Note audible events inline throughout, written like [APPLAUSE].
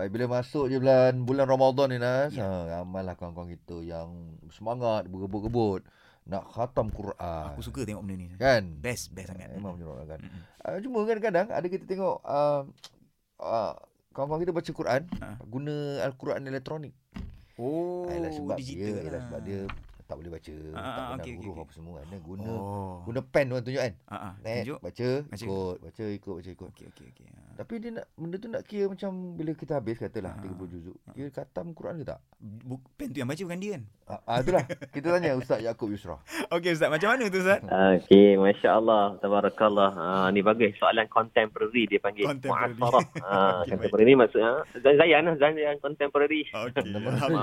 Baik, bila masuk je bulan bulan Ramadan ni Nas, ya. ha, ramailah kawan-kawan kita yang semangat berebut-rebut nak khatam Quran. Aku suka tengok benda ni. Kan? Best, best sangat. Memang menyeronokkan. Uh, cuma kadang-kadang ada kita tengok uh, uh, kawan-kawan kita baca Quran Ha. guna Al-Quran elektronik. Oh, ialah sebab digital dia, lah. sebab dia tak boleh baca, Ah, tak ah, pandang okey, okey, huruf okey. apa semua kan. Guna Oh. guna pen tu kan tunjuk kan. Ah, ah. Net, Tunjuk. baca, Baca. ikut, baca, ikut, baca, ikut. Okey, okey, okey. Ah. Tapi dia nak benda tu nak kira macam bila kita habis katalah Ah. 30 juzuk. Kira khatam Quran ke tak? Buk, pen tu yang baca bukan dia kan? Ah, ah itulah. kita tanya Ustaz Yaakob Yusra. Okey Ustaz, macam mana tu Ustaz? Okey, Masya Allah, Tabarakallah. Ha, ni bagus, soalan contemporary dia panggil. Contemporary. Mu'asarah. Ha, [LAUGHS] Okey, contemporary ni maksudnya, Zayan lah, Zayan contemporary. Okey.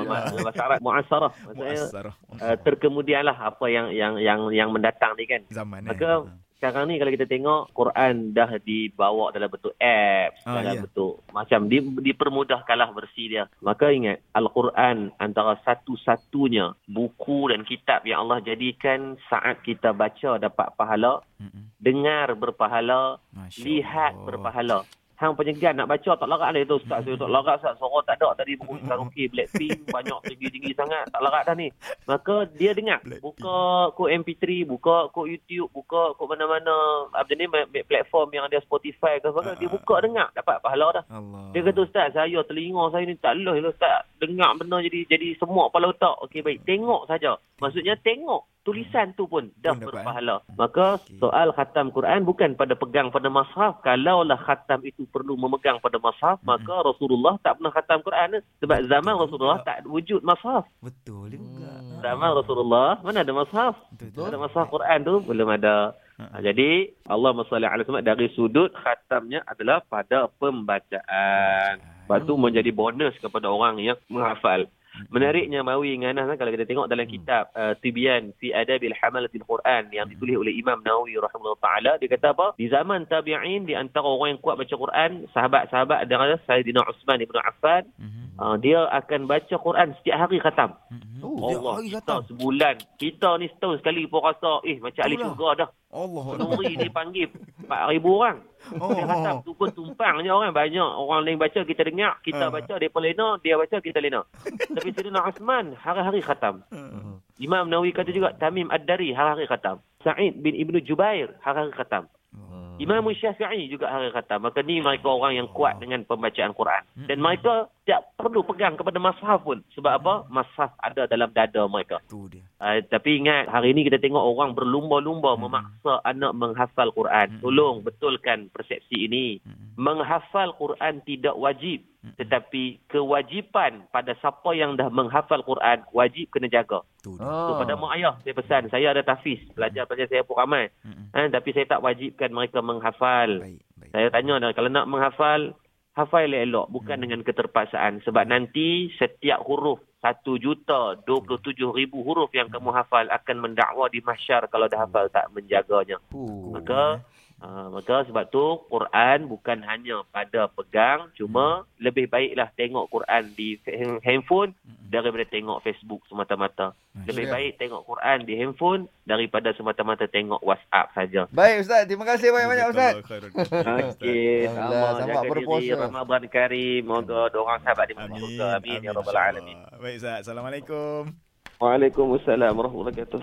Bahasa Arab, mu'asarah. Maksudnya, Muasarah. uh, terkemudian lah apa yang yang yang yang mendatang ni kan. Zaman eh. Sekarang ni kalau kita tengok Quran dah dibawa dalam bentuk apps, Ah, dalam ya. bentuk macam di, dipermudahkanlah versi dia. Maka ingat Al-Quran antara satu-satunya buku dan kitab yang Allah jadikan saat kita baca dapat pahala, Mm-mm. dengar berpahala, Masya lihat Allah. berpahala. Hang penyegan nak baca tak larat dah itu ustaz. Saya tak larat ustaz. Suara tak ada tadi buku [LAUGHS] karaoke Blackpink banyak tinggi-tinggi sangat. Tak larat dah ni. Maka dia dengar. Buka kod MP3, buka kod YouTube, buka kod mana-mana apa ni platform yang ada Spotify ke apa. Dia Ah. buka dengar dapat pahala dah. Allah. Dia kata ustaz saya telinga saya ni tak leh lah ustaz. Dengar benda jadi jadi semua kepala otak. Okey baik. Tengok saja. Maksudnya tengok tulisan tu pun dah Pun eh? berpahala. Maka Okey. soal khatam Quran bukan pada pegang pada mushaf. Kalaulah khatam itu perlu memegang pada mushaf, maka Rasulullah tak pernah khatam Quran. Sebab zaman Betul Rasulullah juga. tak wujud mushaf. Betul juga. Hmm. Zaman Rasulullah mana ada mushaf? Betul. Ada mushaf Quran tu belum ada. Ha, jadi Allah SWT alaihi wasallam dari sudut khatamnya adalah pada pembacaan. Lepas tu menjadi bonus kepada orang yang menghafal. Menariknya Mawi dengan Anas kalau kita tengok dalam kitab uh, Tibyan fi Adabil Hamalatil Quran yang ditulis oleh Imam Nawawi rahimahullah taala dia kata apa? Di zaman tabi'in di antara orang yang kuat baca Quran, sahabat-sahabat ada Sayyidina Utsman ibn Affan, Mhm. uh, dia akan baca Quran setiap hari khatam. Mhm. Oh, Allah, hari kita khatam. sebulan. Kita ni setahun sekali pun rasa, eh macam ahli syurga dah. Allah. Nuri ni panggil [LAUGHS] 4,000 orang. Oh. Dia khatam tu pun tumpangnya orang banyak. Orang lain baca, kita dengar. Kita Ah. baca, dia pun lena. Dia baca, kita lena. [LAUGHS] Tapi Sayyidina Osman, hari-hari khatam. Mhm. Imam Nawawi kata juga, Tamim Ad-Dari, hari-hari khatam. Sa'id bin Ibnu Jubair, hari-hari khatam. Hmm. Imam Syafi'i juga hari khatam. Maka ni mereka orang yang kuat dengan pembacaan Quran. Dan mereka tak perlu pegang kepada mashaf pun. Sebab apa? Mashaf ada dalam dada mereka. Tu dia. Uh, tapi ingat hari ini kita tengok orang berlumba-lumba Hmm. memaksa anak menghafal Quran. Hmm. Tolong betulkan persepsi ini. Mhm. Menghafal Quran tidak wajib. Hmm. Tetapi kewajipan pada siapa yang dah menghafal Quran wajib kena jaga. Oh. So, pada mak ayah saya pesan, saya ada tafiz, pelajar-pelajar saya pun ramai. Mhm. Ha, tapi saya tak wajibkan mereka menghafal. Baik, baik. Saya tanya dah, kalau nak menghafal, hafal elok. Bukan Hmm. dengan keterpaksaan. Sebab nanti setiap huruf, 1 juta 27 ribu huruf yang kamu hafal akan mendakwa di mahsyar kalau dah hafal tak menjaganya. Puh. Maka Uh, maka sebab tu Quran bukan hanya pada pegang cuma lebih baiklah tengok Quran di ha- handphone. Daripada tengok Facebook semata-mata. Lebih Masya. baik tengok Quran di handphone daripada semata-mata tengok WhatsApp saja. Baik Ustaz, terima kasih banyak-banyak Ustaz. Okey, Alhamdulillah, sama selamat jaga berpuasa. diri Ramadan Karim. Moga orang sahabat di surga. Amin ya rabbal alamin. Baik Ustaz. Assalamualaikum. Waalaikumsalam warahmatullahi wabarakatuh.